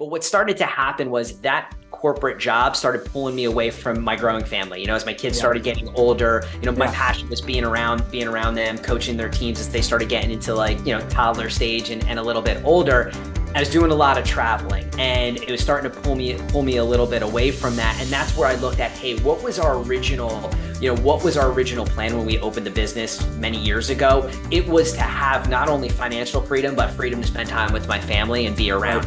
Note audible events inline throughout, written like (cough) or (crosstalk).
But what started to happen was that corporate job started pulling me away from my growing family. You know, as my kids yeah. started getting older, you know, my yeah. passion was being around, being around them, coaching their teams as they started getting into like, you know, toddler stage and, and a little bit older. I was doing a lot of traveling and it was starting to pull me pull me a little bit away from that. And that's where I looked at, hey, what was our original, you know, what was our original plan when we opened the business many years ago? It was to have not only financial freedom, but freedom to spend time with my family and be around.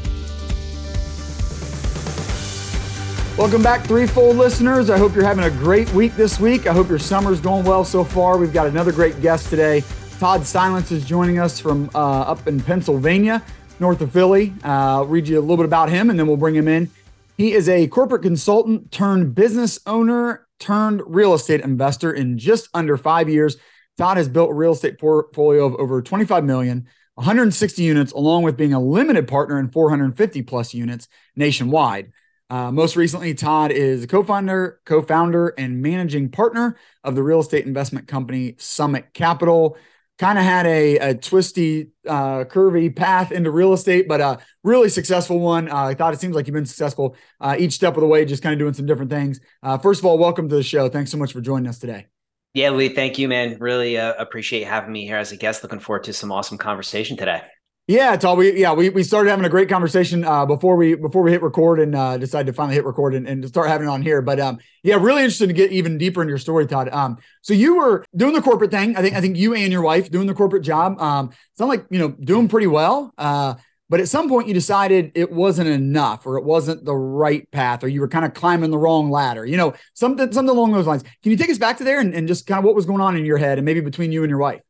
Welcome back, Threefold listeners. I hope you're having a great week this week. I hope your summer's going well so far. We've got another great guest today. Todd Silance is joining us from uh, up in Pennsylvania, north of Philly. Uh, I'll read you a little bit about him and then we'll bring him in. He is a corporate consultant turned business owner turned real estate investor in just under five years. Todd has built a real estate portfolio of over 25 million, 160 units, along with being a limited partner in 450 plus units nationwide. Uh, most recently, Todd is a co-founder, co-founder, and managing partner of the real estate investment company Summit Capital. Kind of had a, a twisty, uh, curvy path into real estate, but a really successful one. Uh, I thought it seems like you've been successful uh, each step of the way, just kind of doing some different things. Uh, first of all, welcome to the show. Thanks so much for joining us today. Yeah, Lee, thank you, man. Really appreciate having me here as a guest. Looking forward to some awesome conversation today. Yeah, Todd. We yeah we, we started having a great conversation uh, before we before we hit record and uh, decided to finally hit record and, and start having it on here. But um, yeah, really interested to get even deeper in your story, Todd. Um, so you were doing the corporate thing. I think I think you and your wife doing the corporate job. Um, sound like you know doing pretty well. Uh, but at some point you decided it wasn't enough, or it wasn't the right path, or you were kind of climbing the wrong ladder. You know, something something along those lines. Can you take us back to there and, and just kind of what was going on in your head, and maybe between you and your wife?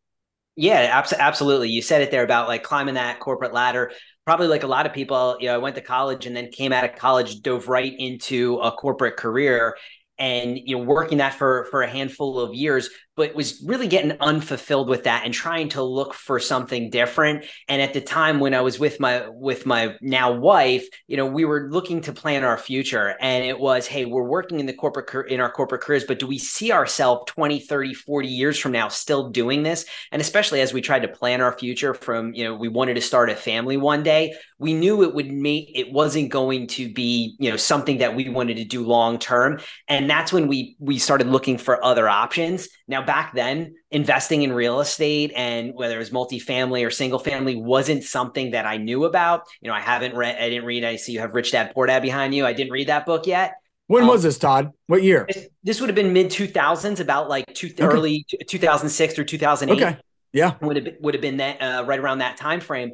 Yeah, absolutely. You said it there about like climbing that corporate ladder. Probably like a lot of people, you know, I went to college and then came out of college, dove right into a corporate career and you know working that for for a handful of years but was really getting unfulfilled with that and trying to look for something different. And at the time when i was with my with my now wife you know we were looking to plan our future. And it was hey we're working in the corporate in our corporate careers but do we see ourselves 20 30 40 years from now still doing this? And especially as we tried to plan our future from you know we wanted to start a family one day we knew it would make it wasn't going to be you know something that we wanted to do long term. And that's when we we started looking for other options. Now back then investing in real estate and whether it was multifamily or single family wasn't something that i knew about. You know i haven't read i didn't read i see you have rich dad poor dad behind you. I didn't read that book yet. When um, was this todd? What year? This, this would have been mid 2000s about like two, okay. early 2006 or 2008 okay. Yeah. Would have been, would have been that uh, right around that time frame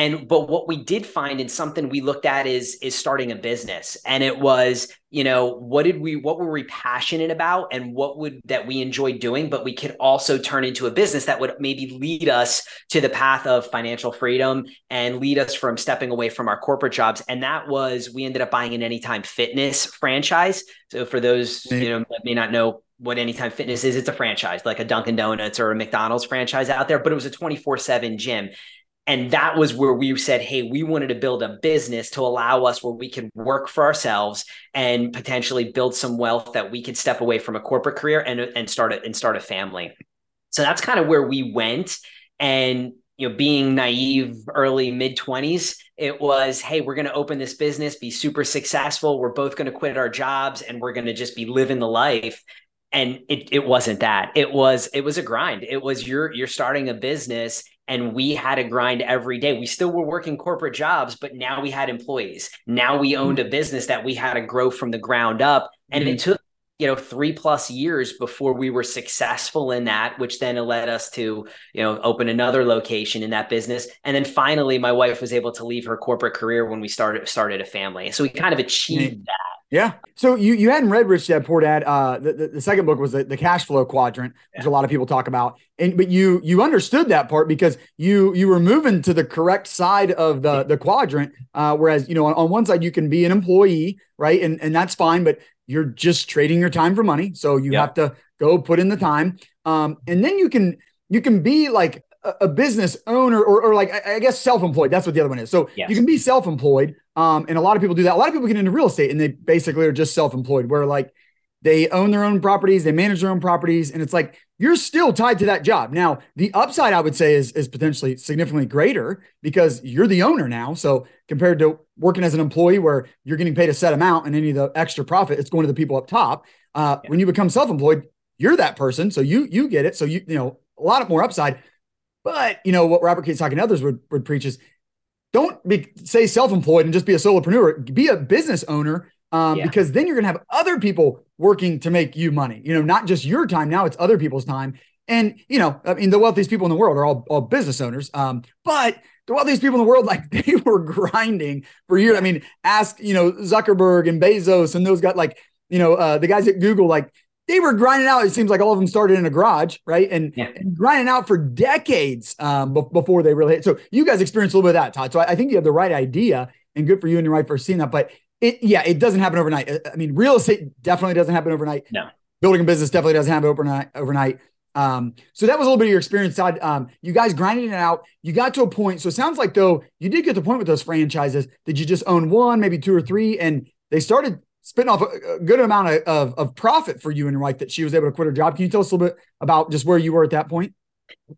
and but what we did find and something we looked at is is starting a business and it was you know what did we what were we passionate about and what would that we enjoyed doing but we could also turn into a business that would maybe lead us to the path of financial freedom and lead us from stepping away from our corporate jobs and that was we ended up buying an anytime fitness franchise so for those you know that may not know what Anytime Fitness is. It's a franchise, like a Dunkin' Donuts or a McDonald's franchise out there, but it was a 24 7 gym. And that was where we said, hey, we wanted to build a business to allow us where we can work for ourselves and potentially build some wealth that we could step away from a corporate career and, and start a, and start a family. So that's kind of where we went. And you know, being naive early mid 20s, it was, hey, we're going to open this business, be super successful. We're both going to quit our jobs and we're going to just be living the life and it, it wasn't that it was it was a grind it was you're you're starting a business and we had to grind every day. We still were working corporate jobs, but now we had employees. Now we owned a business that we had to grow from the ground up. And mm-hmm. it took, you know, three plus years before we were successful in that, which then led us to, you know, open another location in that business. And then finally, my wife was able to leave her corporate career when we started started a family. So we kind of achieved mm-hmm. that. Yeah. So you you hadn't read Rich Dad Poor Dad. Uh, the, the, the second book was the, the cash flow quadrant, which a lot of people talk about. And but you you understood that part because you you were moving to the correct side of the the quadrant. Uh, whereas you know on, on one side you can be an employee, right, and and that's fine, but you're just trading your time for money. So you have to go put in the time, um, and then you can you can be like a business owner or, or like I guess self-employed. That's what the other one is. So yes. you can be self-employed, um, and a lot of people do that. A lot of people get into real estate and they basically are just self-employed, where like they own their own properties, they manage their own properties, and it's like you're still tied to that job. Now, the upside I would say is is potentially significantly greater because you're the owner now. So compared to working as an employee where you're getting paid a set amount and any of the extra profit it's going to the people up top. Uh, yeah. When you become self-employed, you're that person, so you you get it. So you you know a lot of more upside. But you know what Robert Kiyosaki and others would, would preach is don't be say self-employed and just be a solopreneur. Be a business owner um, yeah. because then you're going to have other people working to make you money. You know, not just your time. Now it's other people's time. And you know, I mean, the wealthiest people in the world are all, all business owners. Um, but the wealthiest people in the world, (laughs) like they were grinding for years. I mean, ask you know Zuckerberg and Bezos and those guys, like you know, uh, the guys at Google, like they were grinding out. It seems like all of them started in a garage, right? And, yeah. and grinding out for decades um, b- before they really hit. So you guys experienced a little bit of that, Todd. So I, I, think you have the right idea and good for you and your wife for seeing that. But it, yeah, it doesn't happen overnight. I mean, real estate definitely doesn't happen overnight. No. Building a business definitely doesn't happen overnight. Overnight. Um, so that was a little bit of your experience, Todd. Um, you guys grinding it out. You got to a point. So it sounds like though you did get to the point with those franchises. Did you just own one, maybe two or three, and they started spitting off a, good amount of, of, of, profit for you and your that she was able to quit her job. Can you tell us a little bit about just where you were at that point?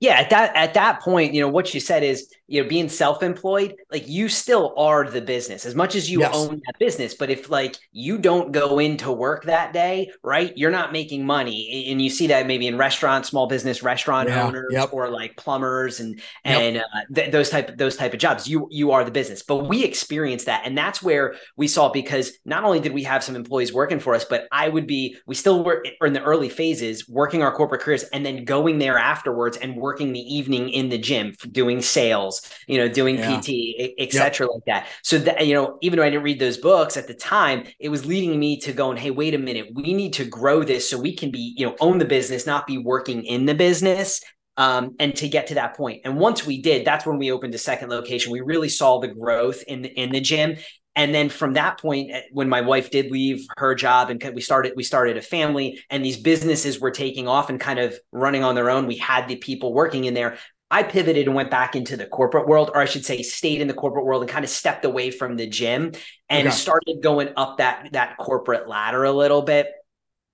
Yeah, at that at that point, you know, what you said is you know being self-employed like you still are the business as much as you yes. own that business but if like you don't go into work that day right you're not making money and you see that maybe in restaurants small business restaurant yeah. owners yep. or like plumbers and and yep. uh, th- those type those type of jobs you you are the business but we experienced that and that's where we saw because not only did we have some employees working for us but i would be we still were in the early phases working our corporate careers and then going there afterwards and working the evening in the gym doing sales you know, doing yeah. PT, etc., yep. like that. So that you know, even though I didn't read those books at the time, it was leading me to going, hey, wait a minute, we need to grow this so we can be, you know, own the business, not be working in the business. Um, and to get to that point. And once we did, that's when we opened a second location. We really saw the growth in the, in the gym. And then from that point, eh, when my wife did leave her job and we started, we started a family and these businesses were taking off and kind of running on their own. We had the people working in there. I pivoted and went back into the corporate world, or I should say, stayed in the corporate world and kind of stepped away from the gym and okay. started going up that that corporate ladder a little bit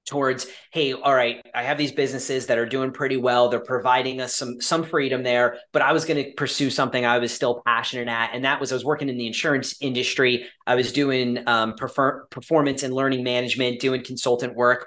towards hey all right i have these businesses that are doing pretty well. They're providing us some some freedom there but i was going to pursue something i was still passionate at and that was i was working in the insurance industry. I was doing um, prefer- performance and learning management doing consultant work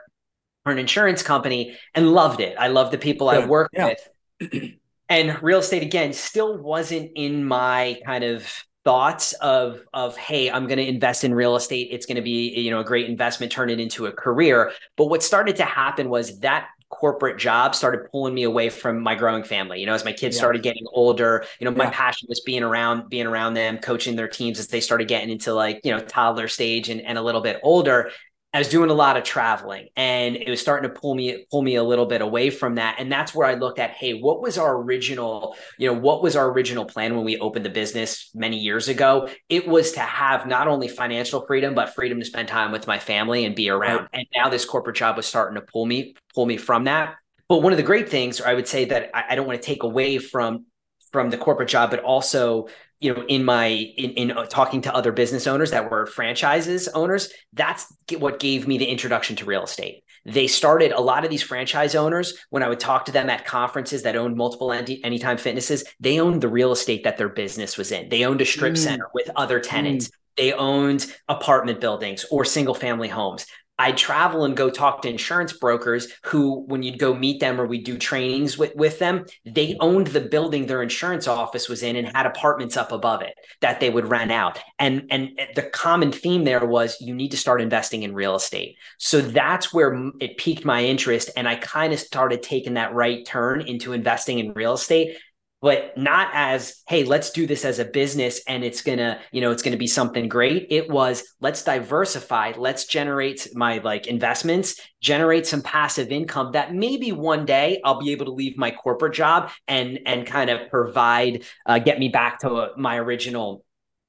for an insurance company and loved it. I loved the people i worked yeah. with. And real estate again still wasn't in my kind of thoughts of of hey i'm going to invest in real estate it's going to be you know a great investment turn it into a career but what started to happen was that corporate job started pulling me away from my growing family you know as my kids yeah. started getting older you know my yeah. passion was being around being around them coaching their teams as they started getting into like you know toddler stage and, and a little bit older I was doing a lot of traveling and it was starting to pull me pull me a little bit away from that and that's where I looked at hey what was our original you know what was our original plan when we opened the business many years ago? It was to have not only financial freedom but freedom to spend time with my family and be around. And now this corporate job was starting to pull me pull me from that. But one of the great things or I would say that I, I don't want to take away from from the corporate job but also you know in my in, in uh, talking to other business owners that were franchises owners that's what gave me the introduction to real estate they started a lot of these franchise owners when i would talk to them at conferences that owned multiple any, anytime fitnesses they owned the real estate that their business was in they owned a strip mm. center with other tenants mm. They owned apartment buildings or single family homes. I'd travel and go talk to insurance brokers who, when you'd go meet them or we'd do trainings with, with them, they owned the building their insurance office was in and had apartments up above it that they would rent out. And, and the common theme there was you need to start investing in real estate. So that's where it piqued my interest. And I kind of started taking that right turn into investing in real estate but not as hey let's do this as a business and it's gonna you know it's gonna be something great. It was let's diversify let's generate my like investments generate some passive income that maybe one day i'll be able to leave my corporate job and and kind of provide uh, get me back to my original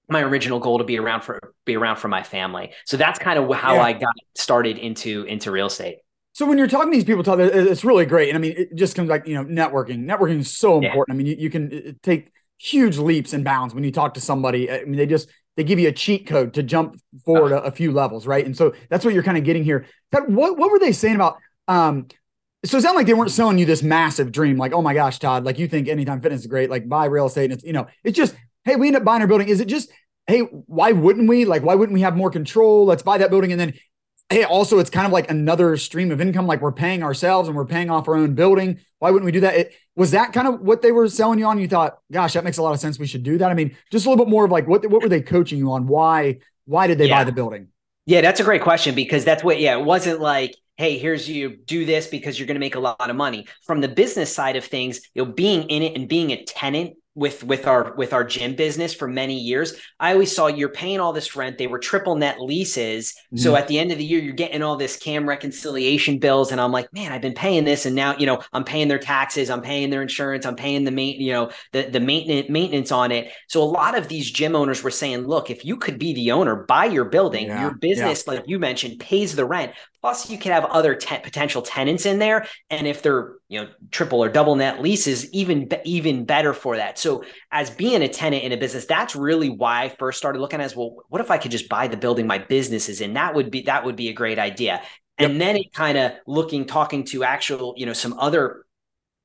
my original goal to be around for be around for my family. So that's kind of how yeah. i got started into into real estate so when you're talking to these people, talk, it's really great. And I mean, it just comes like, you know, networking. Networking is so important. Yeah. I mean, you, you, can take huge leaps and bounds when you talk to somebody. I mean, they just, they give you a cheat code to jump forward a, a, few levels, right? And so that's what you're kind of getting here. What, what were they saying about, um, so it sounded like they weren't selling you this massive dream, like, oh my gosh, Todd, like you think anytime fitness is great, like buy real estate. And it's, you know, it's just, hey, we end up buying our building. Is it just, hey, why wouldn't we? Like, why wouldn't we have more control? Let's buy that building. And then hey, also it's kind of like another stream of income. Like we're paying ourselves and we're paying off our own building. Why wouldn't we do that? It, was that kind of what they were selling you on? You thought, gosh, that makes a lot of sense. We should do that. I mean, just a little bit more of like what what were they coaching you on? Why why did they yeah. buy the building? Yeah, that's a great question because that's what. Yeah, it wasn't like hey here's you do this because you're going to make a lot of money from the business side of things you know being in it and being a tenant with with our with our gym business for many years i always saw you're paying all this rent they were triple net leases mm-hmm. so at the end of the year you're getting all this cam reconciliation bills and i'm like man i've been paying this and now you know i'm paying their taxes i'm paying their insurance i'm paying the main you know the the maintenance maintenance on it so a lot of these gym owners were saying look if you could be the owner buy your building yeah. your business yeah. like you mentioned pays the rent Plus, you can have other te- potential tenants in there, and if they're you know triple or double net leases, even even better for that. So, as being a tenant in a business, that's really why I first started looking as well. What if I could just buy the building my business is in? That would be that would be a great idea. And then it kind of looking, talking to actual, you know, some other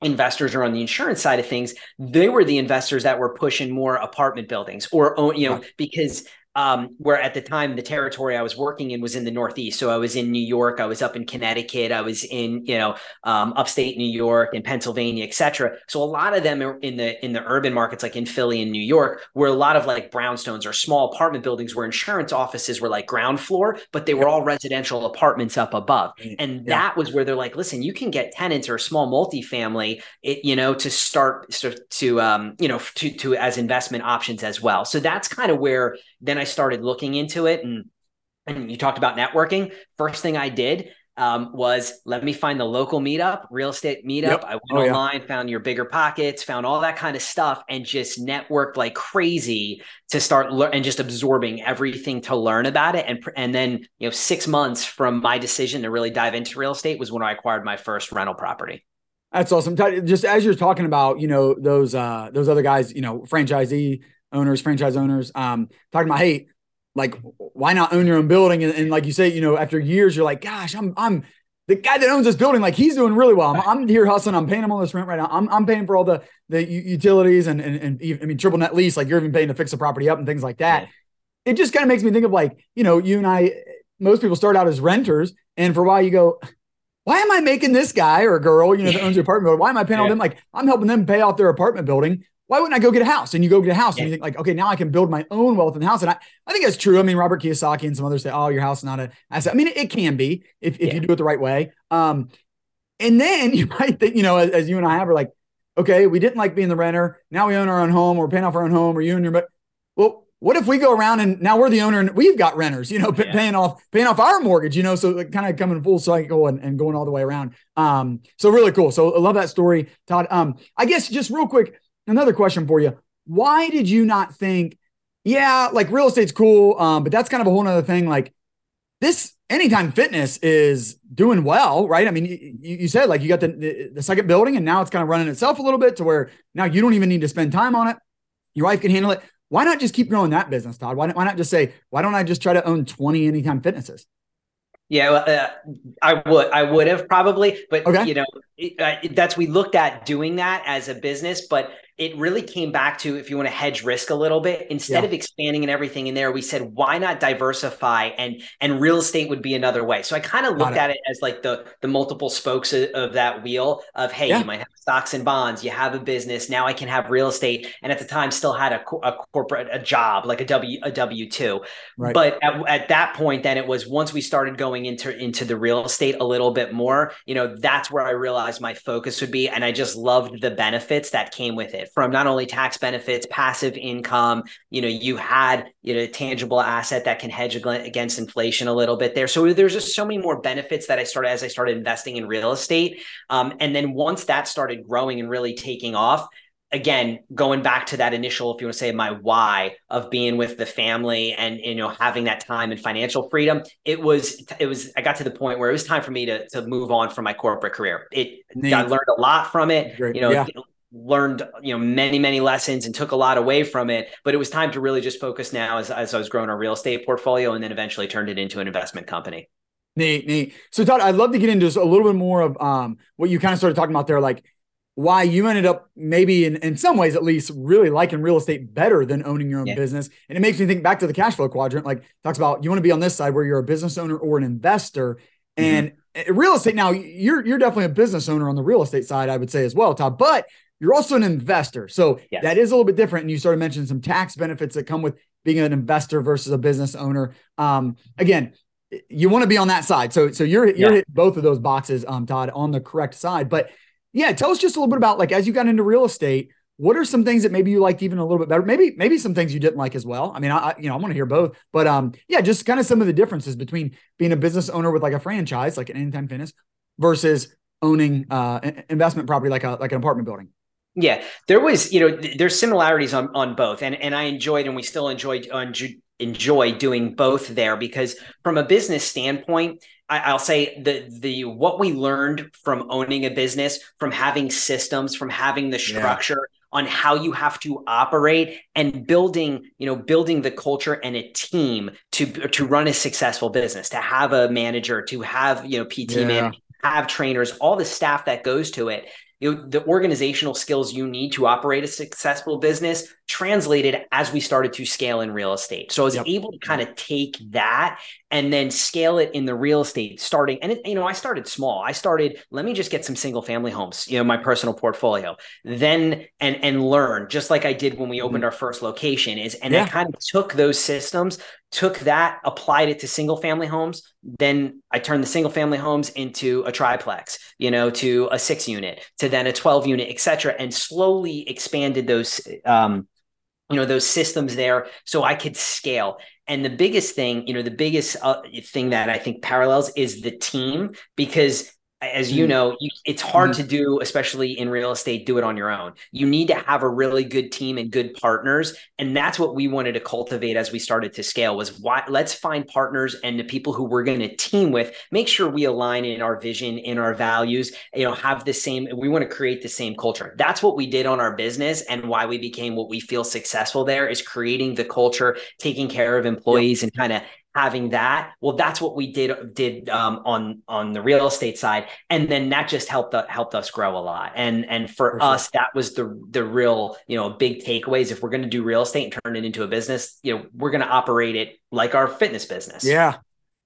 investors are on the insurance side of things they were the investors that were pushing more apartment buildings or own you know because um, where at the time the territory I was working in was in the Northeast. So I was in New York, I was up in Connecticut, I was in you know um, upstate New York and Pennsylvania, etc. So a lot of them in the in the urban markets, like in Philly and New York, were a lot of like brownstones or small apartment buildings where insurance offices were like ground floor, but they were all residential apartments up above. And yeah. that was where they're like, listen, you can get tenants or a small multifamily, it, you know, to start to, to um, you know to to as investment options as well. So that's kind of where then I started looking into it and and you talked about networking. First thing I did um, was let me find the local meetup, real estate meetup. Yep. I went oh, online, yeah. found your bigger pockets, found all that kind of stuff, and just networked like crazy to start learn and just absorbing everything to learn about it. And and then you know six months from my decision to really dive into real estate was when I acquired my first rental property. That's awesome. Just as you're talking about, you know, those uh those other guys, you know, franchisee owners, franchise owners, um, talking about, hey, like, why not own your own building? And, and, like you say, you know, after years, you're like, gosh, I'm, I'm the guy that owns this building. Like, he's doing really well. I'm, I'm here hustling. I'm paying him all this rent right now. I'm, I'm paying for all the the utilities and, and and I mean, triple net lease. Like, you're even paying to fix the property up and things like that. It just kind of makes me think of like, you know, you and I. Most people start out as renters, and for a while you go, why am I making this guy or girl, you know, that owns the (laughs) apartment building? Why am I paying yeah. all them? Like, I'm helping them pay off their apartment building why wouldn't I go get a house? And you go get a house yeah. and you think like, okay, now I can build my own wealth in the house. And I, I think that's true. I mean, Robert Kiyosaki and some others say, oh, your house is not a asset. I mean, it, it can be if, if yeah. you do it the right way. Um, and then (laughs) you might think, you know, as, as, you and I have are like, okay, we didn't like being the renter. Now we own our own home. We're paying off our own home or you and your, but well, what if we go around and now we're the owner and we've got renters, you know, yeah. paying off, paying off our mortgage, you know, so kind of coming full cycle and, and going all the way around. Um, so really cool. So I love that story, Todd. Um, I guess just real quick, another question for you why did you not think, yeah, like real estate's cool, um, but that's kind of a whole other thing. Like this anytime fitness is doing well, right? I mean, you, you said like you got the, the, the second building and now it's kind of running itself a little bit to where now you don't even need to spend time on it. Your wife can handle it. Why not just keep growing that business, Todd? Why, why not just say, why don't I just try to own 20 anytime fitnesses? Yeah, uh, I would, I would have probably, but okay. you know, it, uh, that's we looked at doing that as a business, but it really came back to if you want to hedge risk a little bit instead yeah. of expanding and everything in there we said why not diversify and and real estate would be another way so i kind of looked it. at it as like the the multiple spokes of, of that wheel of hey yeah. you might have stocks and bonds you have a business now i can have real estate and at the time still had a, a corporate a job like a w a w2 right. but at, at that point then it was once we started going into into the real estate a little bit more you know that's where i realized my focus would be and i just loved the benefits that came with it from not only tax benefits, passive income, you know, you had, you know, tangible asset that can hedge against inflation a little bit there. So there's just so many more benefits that I started as I started investing in real estate. Um, and then once that started growing and really taking off, again going back to that initial if you want to say my why of being with the family and you know having that time and financial freedom it was it was i got to the point where it was time for me to to move on from my corporate career it Neat. i learned a lot from it Great. you know yeah. Learned you know many many lessons and took a lot away from it but it was time to really just focus now as, as i was growing our real estate portfolio and then eventually turned it into an investment company Nate, Nate. So Todd, I'd love to get into a little bit more of um, what you kind of started talking about there, like why you ended up maybe in, in some ways at least really liking real estate better than owning your own yeah. business and it makes me think back to the cash flow quadrant like talks about you want to be on this side where you're a business owner or an investor mm-hmm. and mm-hmm. real estate now you're you're definitely a business owner on the real estate side i would say as well todd but you're also an investor so yes. that is a little bit different and you started mentioning some tax benefits that come with being an investor versus a business owner um, again you want to be on that side so so you're you're yeah. both of those boxes um todd on the correct side but yeah, tell us just a little bit about like as you got into real estate, what are some things that maybe you liked even a little bit better? Maybe maybe some things you didn't like as well. I mean, I you know I want to hear both, but um yeah, just kind of some of the differences between being a business owner with like a franchise like an Anytime Fitness versus owning uh investment property like a like an apartment building. Yeah, there was you know there's similarities on on both, and and I enjoyed and we still enjoyed uh, on enjoy doing both there because from a business standpoint I, will say the the what we learned from owning a business, from having systems, from having the structure yeah. on how you have to operate and building, you know, building the culture and a team to to run a successful business, to have a manager, to have, you know, PT yeah. man, have trainers, all the staff that goes to it you know the organizational skills you need to operate a successful business translated as we started to scale in real estate so i was yep. able to kind of take that and then scale it in the real estate starting and it, you know i started small i started let me just get some single family homes you know my personal portfolio then and and learn just like i did when we opened mm-hmm. our first location is and yeah. i kind of took those systems took that, applied it to single family homes. Then I turned the single family homes into a triplex, you know, to a six unit, to then a 12 unit, et cetera, and slowly expanded those, um, you know, those systems there so I could scale. And the biggest thing, you know, the biggest uh, thing that I think parallels is the team because as you mm. know, you, it's hard mm-hmm. to do, especially in real estate, do it on your own. You need to have a really good team and good partners. And that's what we wanted to cultivate as we started to scale was why let's find partners and the people who we're going to team with, make sure we align in our vision, in our values, you know, have the same, we want to create the same culture. That's what we did on our business and why we became what we feel successful there is creating the culture, taking care of employees and kind of having that well that's what we did did um, on on the real estate side and then that just helped uh, helped us grow a lot and and for, for us sure. that was the the real you know big takeaways if we're going to do real estate and turn it into a business you know we're going to operate it like our fitness business yeah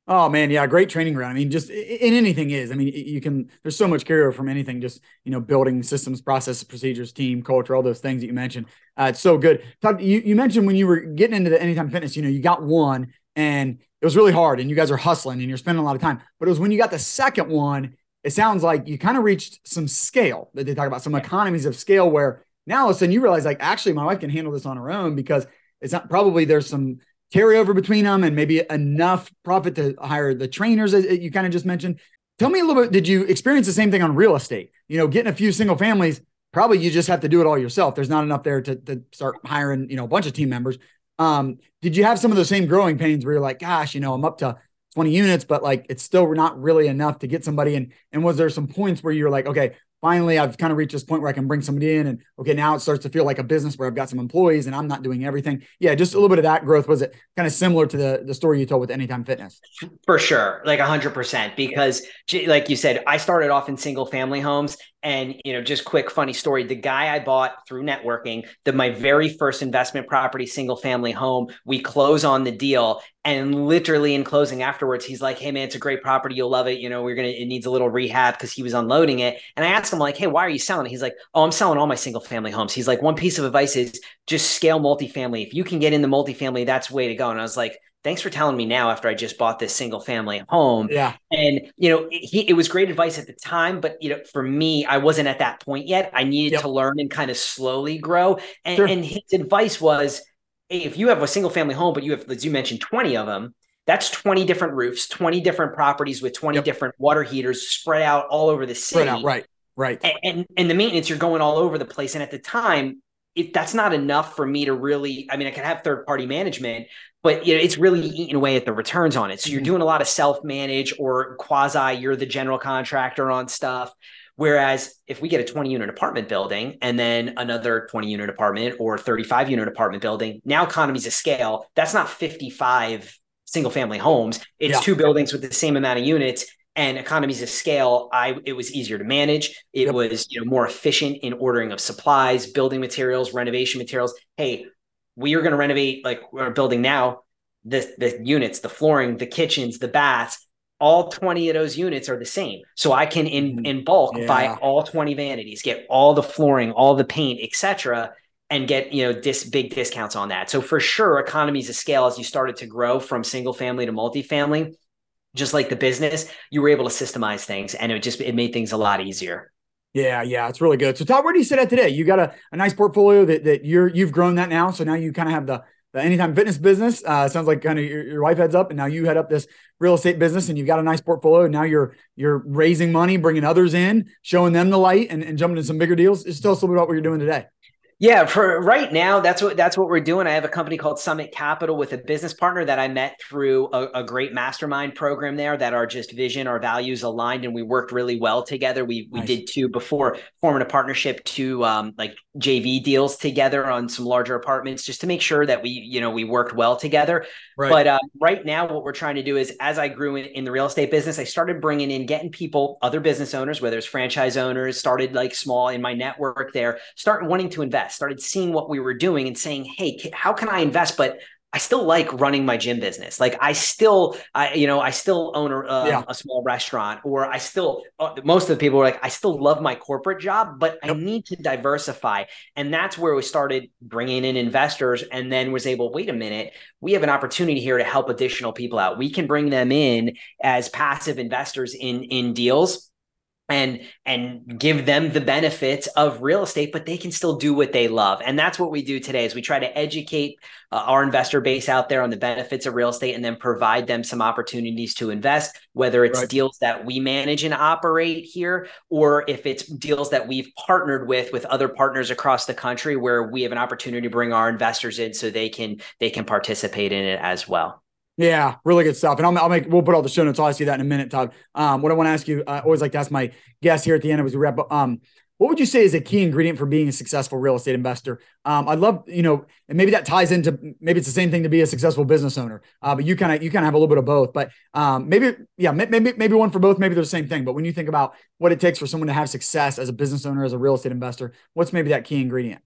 Oh man, yeah, great training ground. I mean, just in anything is. I mean, you can. There's so much carryover from anything. Just you know, building systems, processes, procedures, team, culture, all those things that you mentioned. Uh, it's so good. Todd, you, you mentioned when you were getting into the Anytime Fitness, you know, you got one, and it was really hard and you guys are hustling and you're spending a lot of time. But it was when you got the second one, it sounds like you kind of reached some scale that they talk about, some economies of scale where now all of a sudden you realize like actually my wife can handle this on her own because it's not probably there's some carryover between them and maybe enough profit to hire the trainers that you kind of just mentioned. Tell me a little bit, did you experience the same thing on real estate? You know, getting a few single families, probably you just have to do it all yourself. There's not enough there to, to start hiring, you know, a bunch of team members. Um, did you have some of the same growing pains where you're like, gosh, you know, I'm up to 20 units, but like it's still not really enough to get somebody in? And was there some points where you're like, okay, finally I've kind of reached this point where I can bring somebody in and okay, now it starts to feel like a business where I've got some employees and I'm not doing everything. Yeah, just a little bit of that growth. Was it kind of similar to the the story you told with Anytime Fitness? For sure. Like hundred percent. Because like you said, I started off in single family homes and you know, just quick funny story. The guy I bought through networking, the my very first investment property, single family home, we close on the deal. And literally in closing afterwards, he's like, Hey man, it's a great property. You'll love it. You know, we're gonna it needs a little rehab because he was unloading it. And I asked him, like, hey, why are you selling? He's like, Oh, I'm selling all my single family homes. He's like, one piece of advice is just scale multifamily. If you can get in the multifamily, that's way to go. And I was like, thanks for telling me now after I just bought this single family home. Yeah. And, you know, it, it was great advice at the time, but, you know, for me, I wasn't at that point yet. I needed yep. to learn and kind of slowly grow. And, sure. and his advice was, hey, if you have a single family home, but you have, as you mentioned, 20 of them, that's 20 different roofs, 20 different properties with 20 yep. different water heaters spread out all over the city. Spread out, right. Right. And, and, and the maintenance, you're going all over the place. And at the time, if that's not enough for me to really, I mean, I can have third party management, but you know, it's really eating away at the returns on it. So you're mm-hmm. doing a lot of self manage or quasi, you're the general contractor on stuff. Whereas if we get a 20 unit apartment building and then another 20 unit apartment or 35 unit apartment building, now economies of scale, that's not 55 single family homes. It's yeah. two buildings with the same amount of units and economies of scale i it was easier to manage it yep. was you know more efficient in ordering of supplies building materials renovation materials hey we are going to renovate like we're building now the the units the flooring the kitchens the baths all 20 of those units are the same so i can in mm-hmm. in bulk yeah. buy all 20 vanities get all the flooring all the paint etc and get you know dis big discounts on that so for sure economies of scale as you started to grow from single family to multifamily just like the business, you were able to systemize things and it just it made things a lot easier. Yeah, yeah, it's really good. So Todd, where do you sit at today? You got a, a nice portfolio that that you're you've grown that now. So now you kind of have the the anytime fitness business. Uh sounds like kind of your, your wife heads up and now you head up this real estate business and you've got a nice portfolio. And now you're you're raising money, bringing others in, showing them the light and, and jumping into some bigger deals. Just tell us a little bit about what you're doing today. Yeah, for right now, that's what that's what we're doing. I have a company called Summit Capital with a business partner that I met through a, a, great mastermind program there that are just vision, our values aligned, and we worked really well together. We nice. we did two before forming a partnership to um, like JV deals together on some larger apartments just to make sure that we you know we worked well together. Right. But uh, right now, what we're trying to do is as I grew in, in the real estate business, I started bringing in getting people, other business owners, whether it's franchise owners, started like small in my network there, start wanting to invest started seeing what we were doing and saying, hey, how can I invest? But I still like running my gym business. Like I still, I you know, I still own a, um, yeah. a small restaurant, or I still. Uh, most of the people were like, I still love my corporate job, but yep. I need to diversify, and that's where we started bringing in investors, and then was able. Wait a minute, we have an opportunity here to help additional people out. We can bring them in as passive investors in in deals and and give them the benefits of real estate but they can still do what they love and that's what we do today is we try to educate uh, our investor base out there on the benefits of real estate and then provide them some opportunities to invest whether it's right. deals that we manage and operate here or if it's deals that we've partnered with with other partners across the country where we have an opportunity to bring our investors in so they can they can participate in it as well yeah, really good stuff. And I'll, I'll, make, we'll put all the show notes. I'll ask you that in a minute, Todd. Um, what I want to ask you, I always like to ask my guests here at the end as we wrap up. Um, what would you say is a key ingredient for being a successful real estate investor? Um, I'd love, you know, and maybe that ties into maybe it's the same thing to be a successful business owner. Uh, but you kind of you kind of have a little bit of both. But um, maybe yeah, maybe maybe one for both. Maybe they're the same thing. But when you think about what it takes for someone to have success as a business owner, as a real estate investor, what's maybe that key ingredient?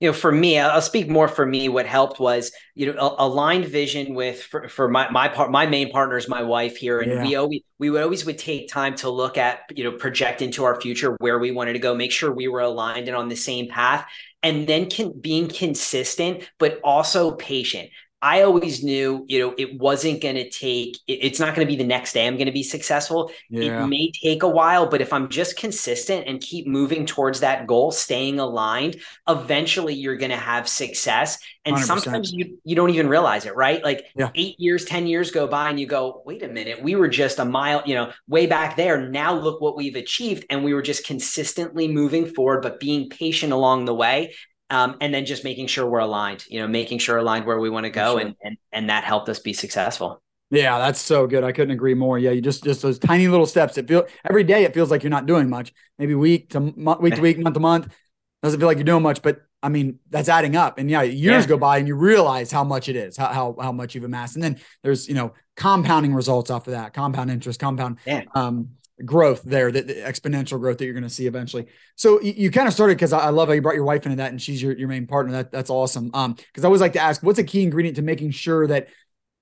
You know for me i'll speak more for me what helped was you know aligned vision with for, for my my part my main partner is my wife here and yeah. we always we would always would take time to look at you know project into our future where we wanted to go make sure we were aligned and on the same path and then can, being consistent but also patient I always knew, you know, it wasn't going to take, it's not going to be the next day I'm going to be successful. Yeah. It may take a while, but if I'm just consistent and keep moving towards that goal, staying aligned, eventually you're going to have success. And 100%. sometimes you, you don't even realize it, right? Like yeah. eight years, 10 years go by and you go, wait a minute, we were just a mile, you know, way back there. Now look what we've achieved. And we were just consistently moving forward, but being patient along the way um, and then just making sure we're aligned you know making sure aligned where we want to go sure. and, and and that helped us be successful. Yeah that's so good. I couldn't agree more. Yeah you just just those tiny little steps. It feel every day it feels like you're not doing much. Maybe week to week to week month to month doesn't feel like you're doing much but i mean that's adding up. And yeah years yeah. go by and you realize how much it is how, how how much you've amassed. And then there's you know compounding results off of that compound interest compound yeah. um growth there, the, the exponential growth that you're going to see eventually. So you, you kind of started because I, I, love how you brought your wife into that and she's your, your main partner. That that's awesome. Um, because I always like to ask, what's a key ingredient to making sure that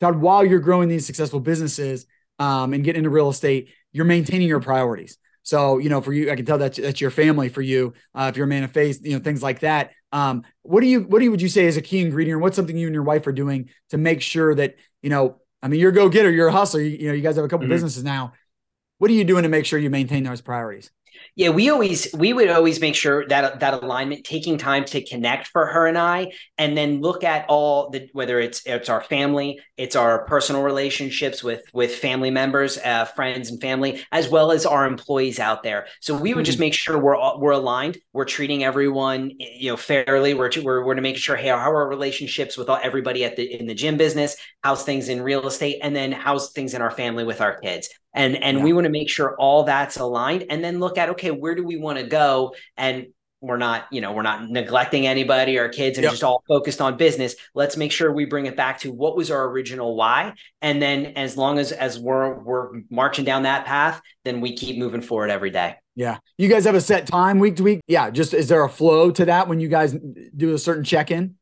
Todd, while you're growing these successful businesses um, and getting into real estate, you're maintaining your priorities. So, you know, for you, I can tell that that's your family for you. Uh, if you're a man of faith, you know, things like that. Um, what do you, what do you, would you say is a key ingredient? Or what's something you and your wife are doing to make sure that you know, I mean, you're a go getter, you're a hustler. You, you, know, you guys have a couple mm-hmm. businesses now. What are you doing to make sure you maintain those priorities? Yeah, we always we would always make sure that that alignment, taking time to connect for her and I, and then look at all the whether it's it's our family, it's our personal relationships with with family members, uh, friends, and family, as well as our employees out there. So we would mm-hmm. just make sure we're we're aligned, we're treating everyone you know fairly. We're we're we're to make sure hey, how are our relationships with all, everybody at the in the gym business, how's things in real estate, and then how's things in our family with our kids and and yeah. we want to make sure all that's aligned and then look at okay where do we want to go? And we're not you know we're not neglecting anybody or kids and yep. just all focused on business. Let's make sure we bring it back to what was our original why. And then as long as as we're we're marching down that path then we keep moving forward every day. Yeah. You guys have a set time week to week? Yeah just is there a flow to that when you guys do a certain check-in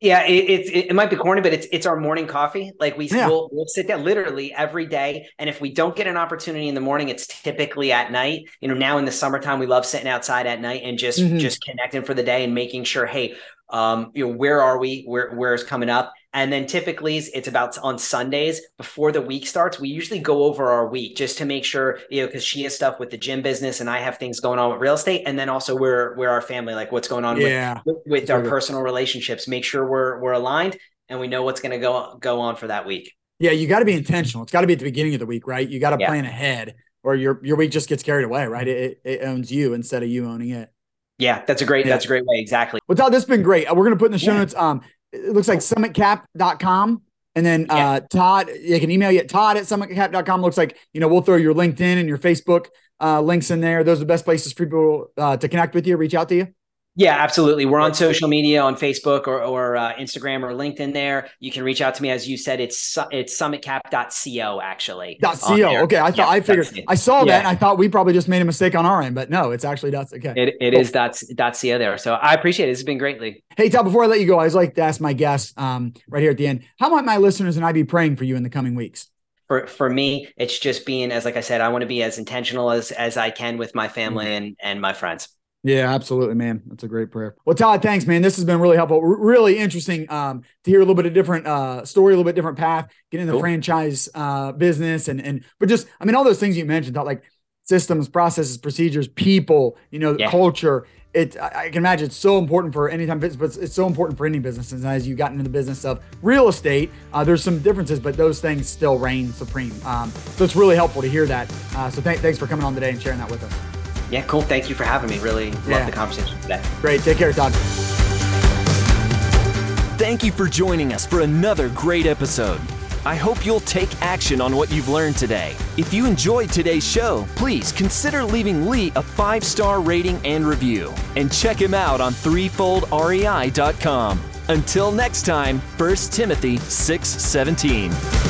yeah, it, it, it might be corny, but it's it's our morning coffee. Like we yeah. will we'll sit down literally every day, and if we don't get an opportunity in the morning, it's typically at night. You know, now in the summertime, we love sitting outside at night and just mm-hmm. just connecting for the day and making sure, hey, um, you know, where are we? Where where's coming up? And then typically it's about on Sundays before the week starts. We usually go over our week just to make sure, you know, because she has stuff with the gym business and I have things going on with real estate. And then also we're we're our family, like what's going on yeah. with, with our personal relationships. Make sure we're we're aligned and we know what's going to go go on for that week. Yeah, you got to be intentional. It's got to be at the beginning of the week, right? You got to yeah. plan ahead, or your your week just gets carried away, right? It, it owns you instead of you owning it. Yeah, that's a great yeah. that's a great way. Exactly. Well, Todd, this has been great. We're gonna put in the show yeah. notes. Um, it looks like summitcap.com. And then yeah. uh, Todd, they can email you at Todd at summitcap.com. Looks like, you know, we'll throw your LinkedIn and your Facebook uh, links in there. Those are the best places for people uh, to connect with you, reach out to you. Yeah, absolutely. We're on social media on Facebook or, or uh, Instagram or LinkedIn there. You can reach out to me. As you said, it's it's summitcap.co actually. .co. Okay. I thought yeah, I figured I saw yeah. that and I thought we probably just made a mistake on our end, but no, it's actually dot okay. It, it cool. is dot, dot .co there. So I appreciate it. It's been greatly. Hey, Todd, before I let you go, I always like to ask my guests um, right here at the end, how might my listeners and I be praying for you in the coming weeks? for for me it's just being as like i said i want to be as intentional as as i can with my family mm-hmm. and and my friends yeah, absolutely, man. That's a great prayer. Well, Todd, thanks, man. This has been really helpful. R- really interesting um, to hear a little bit of different uh, story, a little bit different path, get in the cool. franchise uh, business, and and but just, I mean, all those things you mentioned, Todd like systems, processes, procedures, people, you know, yeah. culture. It, I can imagine it's so important for any time business, but it's so important for any business. And as you got into the business of real estate, uh, there's some differences, but those things still reign supreme. Um, so it's really helpful to hear that. Uh, so th- thanks for coming on today and sharing that with us. Yeah, cool. Thank you for having me. Really yeah. love the conversation today. Great. Take care, Todd. Thank you for joining us for another great episode. I hope you'll take action on what you've learned today. If you enjoyed today's show, please consider leaving Lee a five star rating and review. And check him out on threefoldrei.com. Until next time, 1 Timothy 6 17.